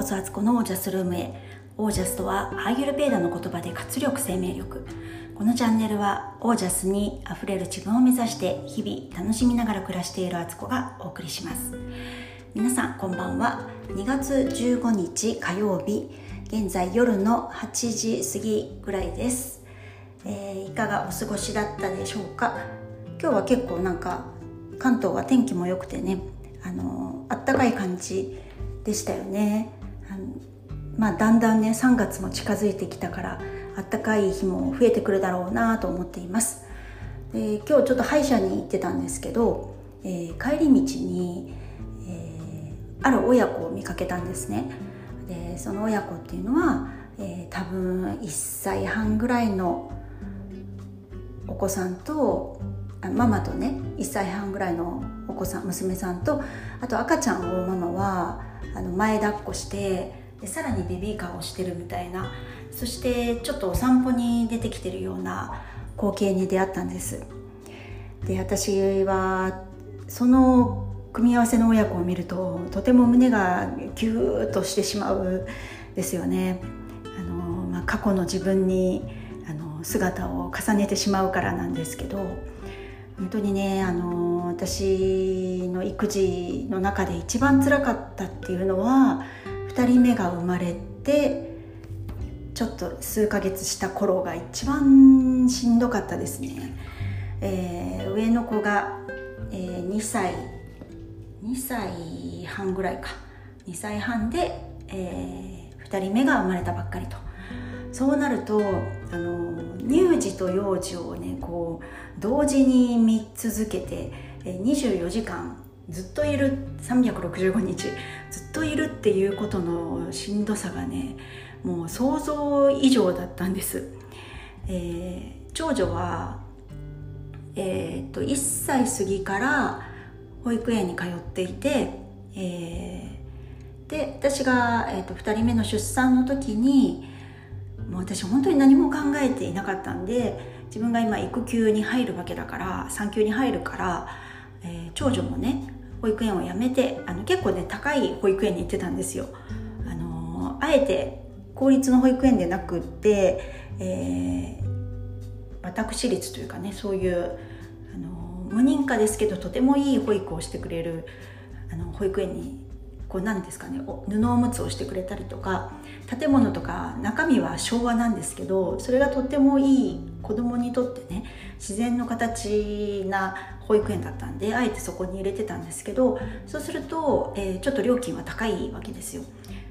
こそアツコのオージャスルームへオージャスとはアーユルベーダの言葉で活力生命力このチャンネルはオージャスにあふれる自分を目指して日々楽しみながら暮らしているアツコがお送りします皆さんこんばんは2月15日火曜日現在夜の8時過ぎぐらいです、えー、いかがお過ごしだったでしょうか今日は結構なんか関東は天気も良くてねあのあったかい感じでしたよねまあだんだんね3月も近づいてきたからあったかい日も増えてくるだろうなと思っています。で今日ちょっと歯医者に行ってたんですけど、えー、帰り道に、えー、ある親子を見かけたんですね。でその親子っていうのは、えー、多分1歳半ぐらいのお子さんとママとね1歳半ぐらいのお子さん娘さんとあと赤ちゃんをママはあの前抱っこしてでさらにベビーカーをしてるみたいな。そしてちょっとお散歩に出てきてるような光景に出会ったんです。で私はその組み合わせの親子を見るととても胸がギューッとしてしまうですよね。あの、まあ、過去の自分にあの姿を重ねてしまうからなんですけど本当にねあの私の育児の中で一番辛かったっていうのは2人目が生まれてちょっと数ヶ月した頃が一番しんどかったですね、えー、上の子が、えー、2歳2歳半ぐらいか。2歳半で、えー、2人目が生まれたばっかりと。そうなるとあの乳児と幼児をねこう同時に見続けて24時間ずっといる365日ずっといるっていうことのしんどさがねもう想像以上だったんです、えー、長女は、えー、っと1歳過ぎから保育園に通っていて、えー、で私が、えー、っと2人目の出産の時にもう私本当に何も考えていなかったんで自分が今育休に入るわけだから産休に入るから、えー、長女もね保育園を辞めてあの結構ね高い保育園に行ってたんですよ。あのあえて公立の保育園でなくって、えー、私立というかねそういうあの無認可ですけどとてもいい保育をしてくれるあの保育園にこう何ですかね布おむつをしてくれたりとか建物とか中身は昭和なんですけどそれがとってもいい子供にとってね自然の形な保育園だったんであえてそこに入れてたんですけどそうすると、えー、ちょっと料金は高いわけですよ。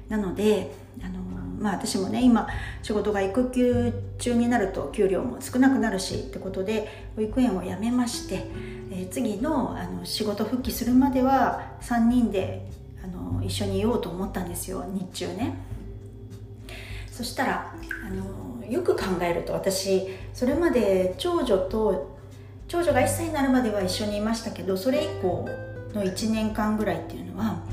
なのであのまあ私もね今仕事が育休中になると給料も少なくなるしってことで保育園を辞めまして、えー、次のあの仕事復帰するまでは3人であの一緒にいようと思ったんですよ日中ね。そしたらあのよく考えると私それまで長女と長女が1歳になるまでは一緒にいましたけどそれ以降の1年間ぐらいっていうのは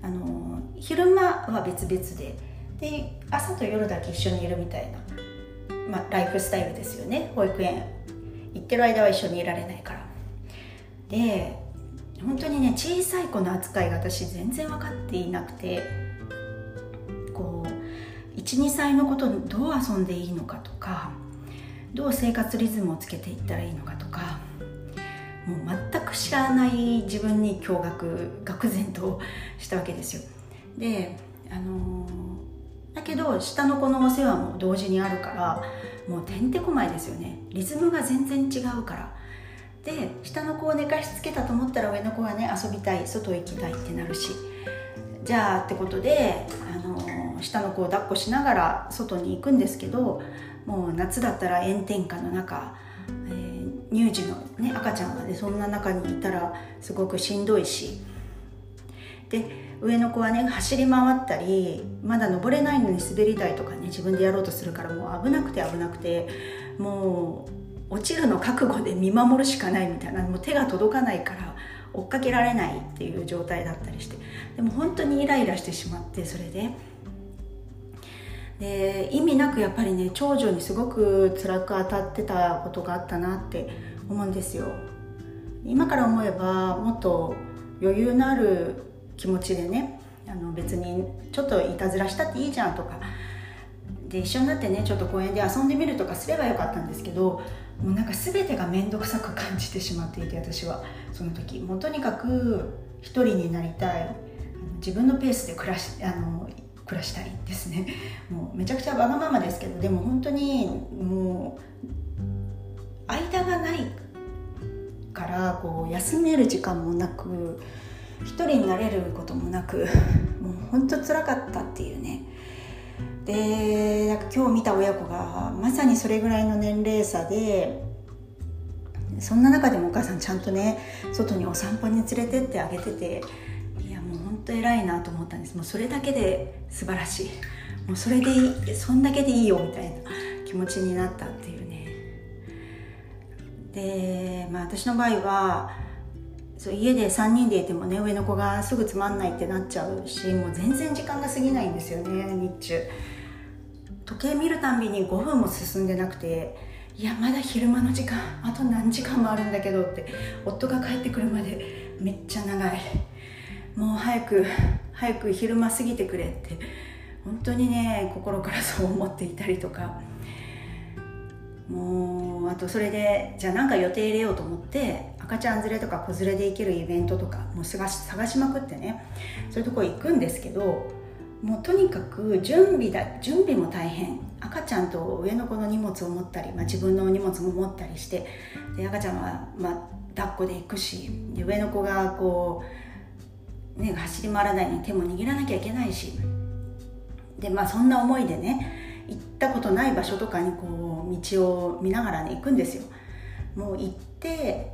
あの昼間は別々でで朝と夜だけ一緒にいるみたいな、まあ、ライフスタイルですよね。保育園行ってる間は一緒にいられないから。で本当にね小さい子の扱いが私全然分かっていなくてこう12歳のことどう遊んでいいのかとかどう生活リズムをつけていったらいいのかとかもう全く知らない自分に驚愕愕然としたわけですよ。であのー、だけど下の子のお世話も同時にあるからもうてんてこまいですよね。リズムが全然違うから。で下の子を寝かしつけたと思ったら上の子がね遊びたい外行きたいってなるし。じゃあってことで、あの下の子を抱っこしながら外に行くんですけどもう夏だったら炎天下の中、えー、乳児の、ね、赤ちゃんがねそんな中にいたらすごくしんどいし。で上の子はね走り回ったりまだ登れないのに滑り台とかね自分でやろうとするからもう危なくて危なくてもう落ちるの覚悟で見守るしかないみたいなもう手が届かないから追っかけられないっていう状態だったりして。でも本当にイライラしてしまってそれで。で意味なくやっぱりね長女にすごく辛く当たってたことがあったなって思うんですよ。今から思えばもっと余裕のある気持ちでねあの別にちょっといたずらしたっていいじゃんとか。で一緒になってねちょっと公園で遊んでみるとかすればよかったんですけどもうなんか全てが面倒くさく感じてしまっていて私は。その時。もうとにかく一人になりたい。自分のペースで暮らしあの暮らしたいですね。もうめちゃくちゃわがままですけどでも本当にもう間がないからこう休める時間もなく一人になれることもなく もう本当つらかったっていうね。でなんか今日見た親子がまさにそれぐらいの年齢差でそんな中でもお母さんちゃんとね外にお散歩に連れてってあげてて当偉いなと思ったんです。もうそれだけで素晴らしい。もうそれでいいそんだけでいいよみたいな気持ちになったっていうね。で、まあ、私の場合はそう家で3人でいてもね上の子がすぐつまんないってなっちゃうしもう全然時間が過ぎないんですよね日中。時計見るたんびに5分も進んでなくていやまだ昼間の時間あと何時間もあるんだけどって夫が帰ってくるまでめっちゃ長い。もう早く早く昼間過ぎてくれって本当にね心からそう思っていたりとか。もうあとそれでじゃあ何か予定入れようと思って赤ちゃん連れとか子連れで行けるイベントとかもう探し探しまくってね。そういうとこ行くんですけどもうとにかく準備だ準備も大変。赤ちゃんと上の子の荷物を持ったり、まあ、自分の荷物も持ったりしてで赤ちゃんは、まあ、抱っこで行くしで上の子がこう、ね、走り回らないように手も握らなきゃいけないし。で、まあ、そんな思いでね行ったことない場所とかにこう道を見ながらね行くんですよ。もう行って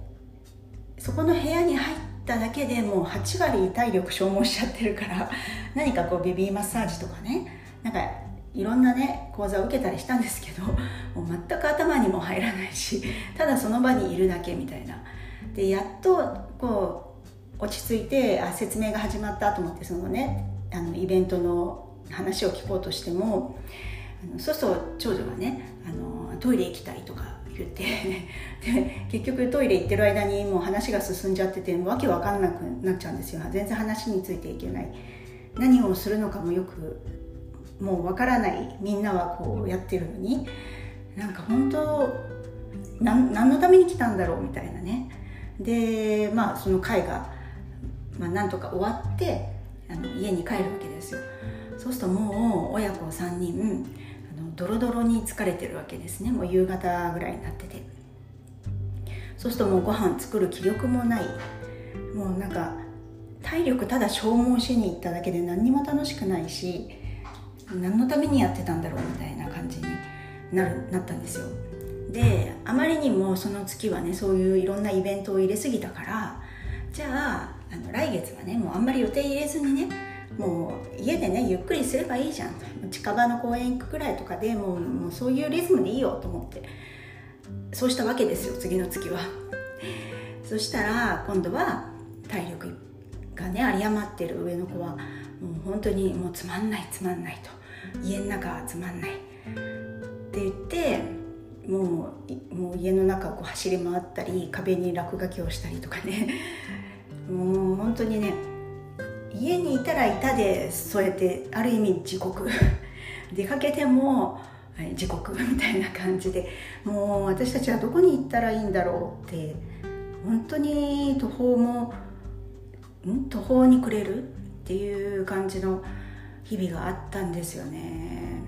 そこの部屋に入っただけでもう8割体力消耗しちゃってるから 何かこうベビーマッサージとかねなんかいろんなね講座を受けたりしたんですけど もう全く頭にも入らないしただその場にいるだけみたいな。でやっとこう落ち着いてあ説明が始まったと思ってそのねあのイベントの話を聞こうとしてもあのそうすると長女がねあのトイレ行きたいとか言って で結局トイレ行ってる間にもう話が進んじゃっててわけわかんなくなっちゃうんですよ。全然話についていけない。何をするのかもよくもうわからない。みんなはこうやってるのに。なんか本当何のために来たんだろうみたいなね。でまあその会が、まあ、なんとか終わってあの家に帰るわけですよ。そうするともう親子3人あのドロドロに疲れてるわけですね。もう夕方ぐらいになってて。そうするともうご飯作る気力もない。もうなんか体力ただ消耗しに行っただけで何にも楽しくないし何のためにやってたんだろうみたいな感じになるなったんですよ。であまりにもその月はねそういういろんなイベントを入れすぎたからじゃああの来月はねもうあんまり予定入れずにねもう家でねゆっくりすればいいじゃん。近場の公園行くくらいとかでもうもうそういうリズムでいいよと思って。そうしたわけですよ次の月は。そしたら今度は体力がね有り余ってる上の子はもう本当にもうつまんないつまんないと。家の中はつまんない。って言ってもうもう家の中をこう走り回ったり壁に落書きをしたりとかね。もう本当にね家にいたらいたでそうやってある意味地獄 出かけても地獄 みたいな感じで。もう私たちはどこに行ったらいいんだろうって本当に途方もん途方に暮れるっていう感じの日々があったんですよね。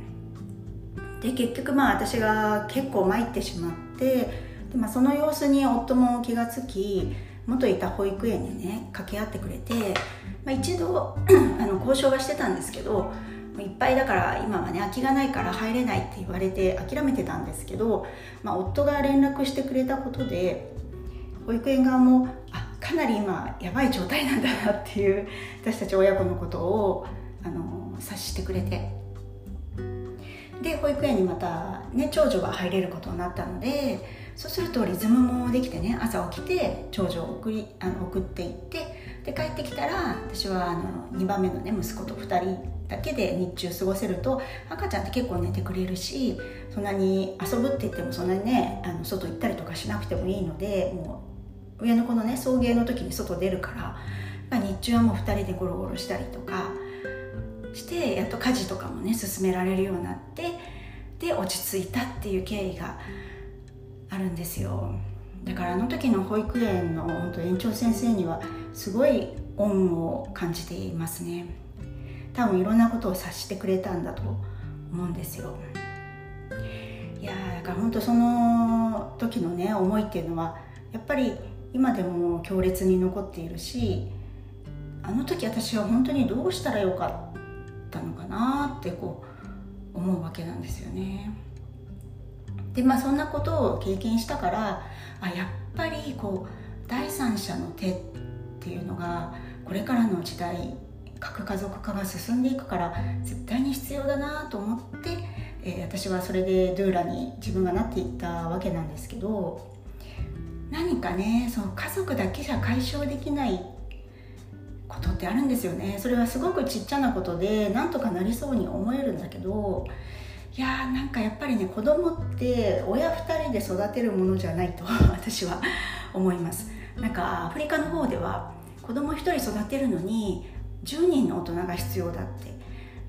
で結局まあ私が結構参ってしまってで、まあ、その様子に夫も気がつき元いた保育園にね掛け合ってくれて、まあ、一度 あの交渉はしてたんですけどいっぱいだから今はね空きがないから入れないって言われて諦めてたんですけど、まあ、夫が連絡してくれたことで保育園側もあかなり今やばい状態なんだなっていう私たち親子のことをあの察してくれて。で保育園にまた、ね、長女が入れることになったのでそうするとリズムもできてね朝起きて長女を送りあの送っていってで帰ってきたら私はあの2番目のね息子と2人だけで日中過ごせると赤ちゃんって結構寝てくれるしそんなに遊ぶって言ってもそんなにねあの外行ったりとかしなくてもいいのでもう上の子のね送迎の時に外出るから、まあ、日中はもう2人でゴロゴロしたりとかしてやっと家事とかもね進められるようになってで落ち着いたっていう経緯があるんですよ。だからあの時の保育園の本当園長先生にはすごい恩を感じていますね。多分いろんなことを察してくれたんだと思うんですよ。いやだから本当その時のね思いっていうのはやっぱり今でも強烈に残っているしあの時私は本当にどうしたらよかったのかなってこう思うわけなんですよね。でまあそんなことを経験したからあやっぱりこう第三者の手っていうのがこれからの時代核家族化が進んでいくから絶対に必要だなと思って、えー、私はそれでドゥーラに自分がなっていったわけなんですけど何かねその家族だけじゃ解消できないことってあるんですよね。それはすごくちっちゃなことでなんとかなりそうに思えるんだけどいやーなんかやっぱりね子供って親2人で育てるものじゃないと 私は思います。なんかアフリカの方では子供1人育てるのに10人の大人が必要だって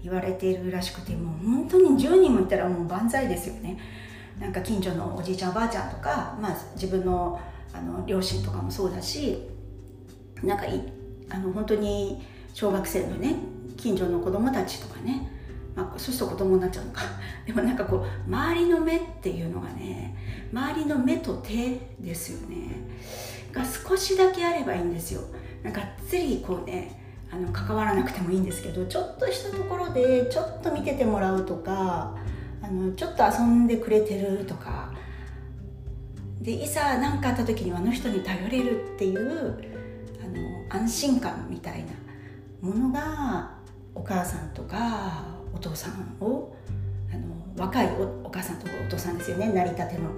言われているらしくてもう本当に10人もいたらもう万歳ですよね。なんか近所のおじいちゃんおばあちゃんとか、まあ、自分のあの両親とかもそうだしなんかいあの本当に小学生のね近所の子供たちとかねまあ、そうすると子供になっちゃうのか。でもなんかこう周りの目っていうのがね周りの目と手ですよね。が少しだけあればいいんですよ。なんかっつりこうねあの関わらなくてもいいんですけどちょっとしたところでちょっと見ててもらうとかあのちょっと遊んでくれてるとか。でいざ何かあった時にあの人に頼れるっていうあの安心感みたいなものがお母さんとかお父さんをあの若いお母さんとお父さんですよね成り立ての。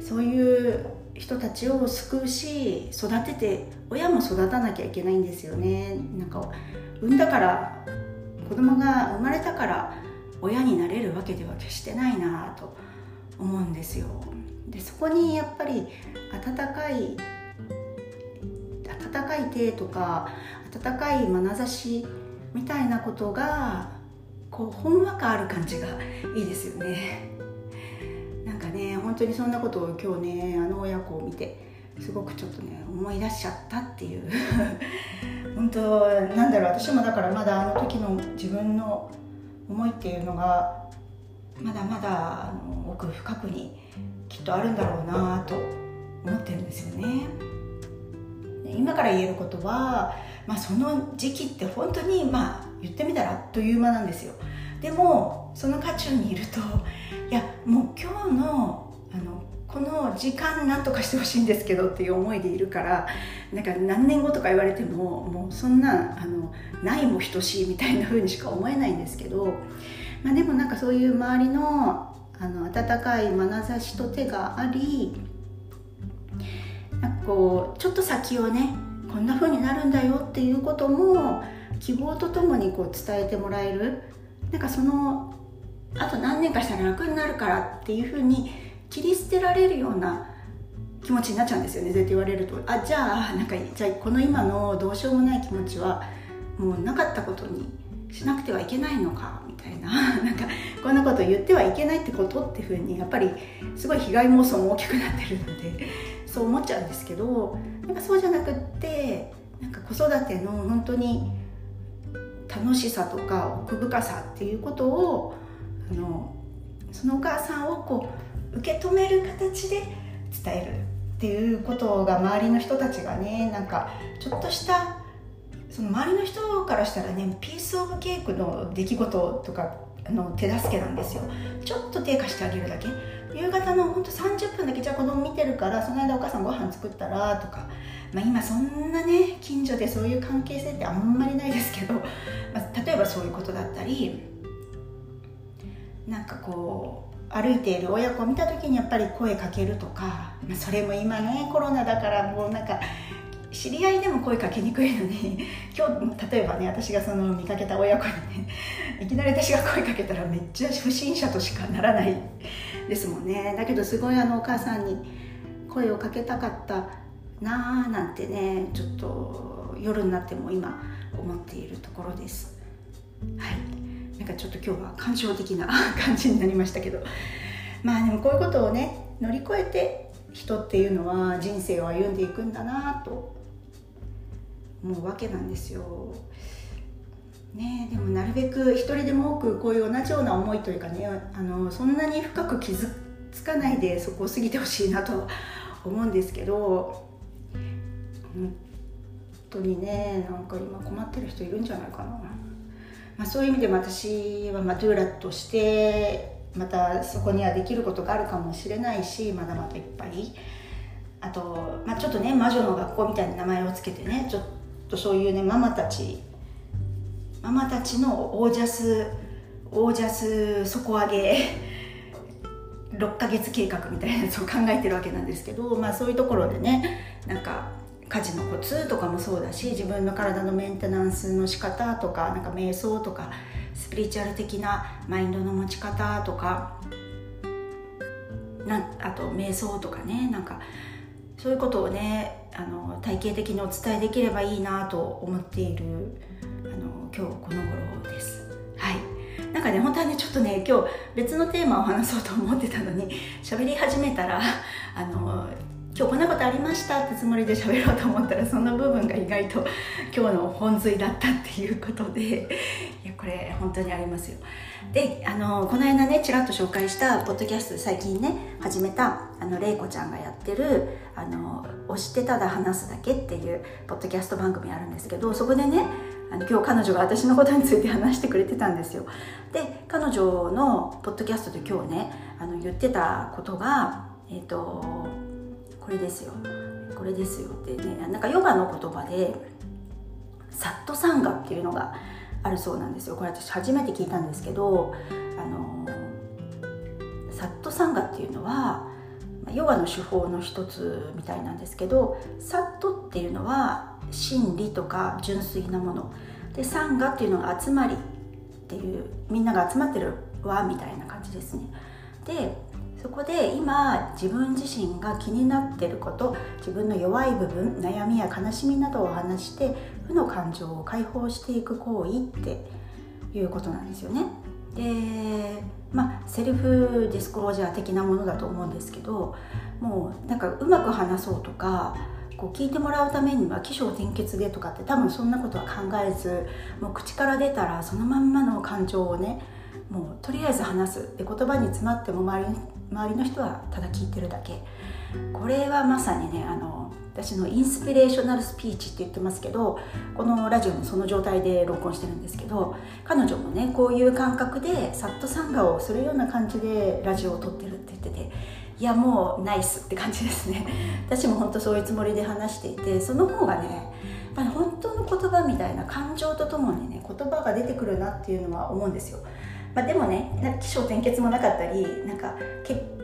そういう人たちを救うし育てて親も育たなきゃいけないんですよね。なんか産んだから子供が生まれたから親になれるわけでは決してないなと思うんですよ。でそこにやっぱり温かい温かい手とか温かい眼差しみたいなことがこうほんわかある感じがいいですよね。なんかね本当にそんなことを今日ねあの親子を見てすごくちょっとね思い出しちゃったっていう。本当なんだろう私もだからまだあの時の自分の思いっていうのがまだまだあの奥深くにきっとあるんだろうなと思ってるんですよね。今から言えることは、まあ、その時期って本当にまあ言ってみたらあっという間なんですよ。でもその渦中にいるといやもう今日のあのこの時間なんとかしてほしいんですけどっていう思いでいるからなんか何年後とか言われてももうそんなあのないも等しいみたいな風にしか思えないんですけど、まあ、でもなんかそういう周りのあの温かい眼差しと手がありなんかこうちょっと先をねこんな風になるんだよっていうことも希望とともにこう伝えてもらえる。なんかそのあと何年かしたら楽になるからっていうふうに切り捨てられるような気持ちになっちゃうんですよね絶対言われると。あじゃあなんかじゃあこの今のどうしようもない気持ちはもうなかったことにしなくてはいけないのかみたいな。なんかこんなこと言ってはいけないってことっていうふうにやっぱりすごい被害妄想も大きくなってるので。そう思っちゃうんですけどなんかそうじゃなくってなんか子育ての本当に楽しさとか奥深さっていうことをあのそのお母さんをこう受け止める形で伝えるっていうことが周りの人たちがねなんかちょっとしたその周りの人からしたらねピース・オブ・ケークの出来事とかの手助けなんですよ。ちょっと手貸してあげるだけ。夕方のほんと30分だけじゃあ子供見てるからその間お母さんご飯作ったらとか。まあ、今そんなね近所でそういう関係性ってあんまりないですけど、まあ、例えばそういうことだったりなんかこう歩いている親子を見た時にやっぱり声かけるとか、まあ、それも今ねコロナだからもうなんか知り合いでも声かけにくいのに 今日例えばね私がその見かけた親子にね いきなり私が声かけたらめっちゃ不審者としかならないですもんね。だけどすごいあのお母さんに声をかけたかったなあなんてねちょっと夜になっても今思っているところです。はい。なんかちょっと今日は感情的な感じになりましたけど。まあでもこういうことをね乗り越えて人っていうのは人生を歩んでいくんだなと思うわけなんですよ。ね、でもなるべく一人でも多くこういう同じような思いというかねあのそんなに深く傷つかないでそこを過ぎてほしいなと 思うんですけど本当にねなんか今困ってる人いるんじゃないかな、まあ、そういう意味でも私はまあドゥーラとしてまたそこにはできることがあるかもしれないしまだまだいっぱいあと、まあ、ちょっとね魔女の学校みたいな名前を付けてねちょっとそういうねママたち。ママたちのオージャスオージャス底上げ6ヶ月計画みたいなやつを考えてるわけなんですけど、まあ、そういうところでねなんか家事のコツとかもそうだし自分の体のメンテナンスの仕方とかなんか瞑想とかスピリチュアル的なマインドの持ち方とかなあと瞑想とかねなんかそういうことをねあの体系的にお伝えできればいいなと思っているあの今日この頃です。はい。なんかね本当はねちょっとね今日別のテーマを話そうと思ってたのに喋り始めたらあの今日こんなことありましたってつもりで喋ろうと思ったらその部分が意外と今日の本髄だったっていうことでこれ本当にありますよ。であのこの間ねちらっと紹介したポッドキャスト最近ね始めたあの玲子ちゃんがやってる「あの押してただ話すだけ」っていうポッドキャスト番組あるんですけどそこでねあの今日彼女が私のことについて話してくれてたんですよ。で彼女のポッドキャストで今日ねあの言ってたことがえっ、ー、とこれですよ。これですよってねなんかヨガの言葉でサットサンガっていうのがあるそうなんですよ。これ私初めて聞いたんですけどあのサットサンガっていうのはヨガの手法の一つみたいなんですけどサットっていうのは真理とか純粋なもの。でサンガっていうのが集まりっていうみんなが集まってる輪みたいな感じですね。でそこで今自分自身が気になってること自分の弱い部分悩みや悲しみなどを話して負の感情を解放していく行為っていうことなんですよね。でまあセルフディスクロージャー的なものだと思うんですけどもうなんかうまく話そうとかこう聞いてもらうためには起承転結でとかって多分そんなことは考えずもう口から出たらそのまんまの感情をねもうとりあえず話す。で言葉に詰まっても周り周りの人はただ聞いてるだけ。これはまさにねあの私のインスピレーショナルスピーチって言ってますけどこのラジオもその状態で録音してるんですけど彼女もねこういう感覚でサッと参加をするような感じでラジオを撮ってるって言ってていやもうナイスって感じですね。私も本当そういうつもりで話していてその方がねやっぱり本当の言葉みたいな感情とともにね言葉が出てくるなっていうのは思うんですよ。まあ、でもね起承転結もなかったりなんか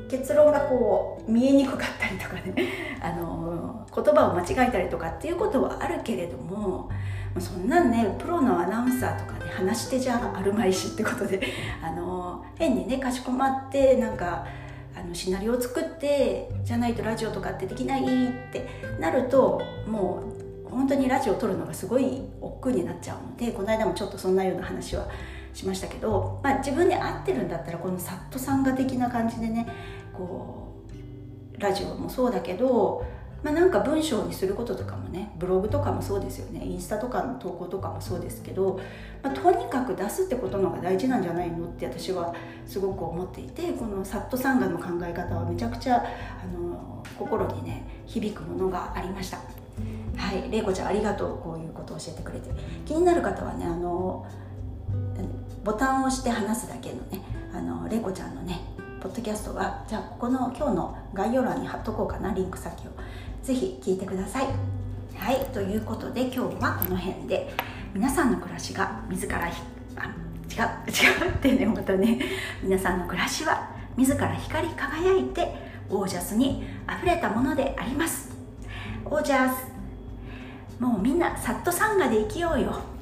結論がこう見えにくかったりとかね あの言葉を間違えたりとかっていうことはあるけれどもそんなんねプロのアナウンサーとかね話し手じゃあるまいしってことで あの変にねかしこまってなんかあのシナリオを作ってじゃないとラジオとかってできないってなるともう本当にラジオを撮るのがすごい億劫になっちゃうのでこの間もちょっとそんなような話はしましたけど、まあ、自分で合ってるんだったらこのサット参加的な感じでねこうラジオもそうだけど、まあ、なんか文章にすることとかもねブログとかもそうですよね。インスタとかの投稿とかもそうですけど、まあ、とにかく出すってことの方が大事なんじゃないのって私はすごく思っていてこのサット参加の考え方はめちゃくちゃあの心にね響くものがありました。はい、玲子ちゃんありがとう。こういうことを教えてくれて。気になる方はねあのボタンを押して話すだけのねあの玲子ちゃんのねポッドキャストはじゃあここの今日の概要欄に貼っとこうかなリンク先を。ぜひ聞いてください。はいということで今日はこの辺で。皆さんの暮らしが自らひあ違う違うってねまたね。皆さんの暮らしは自ら光り輝いてオージャスにあふれたものであります。オージャス。もうみんなさっとサンガで生きようよ。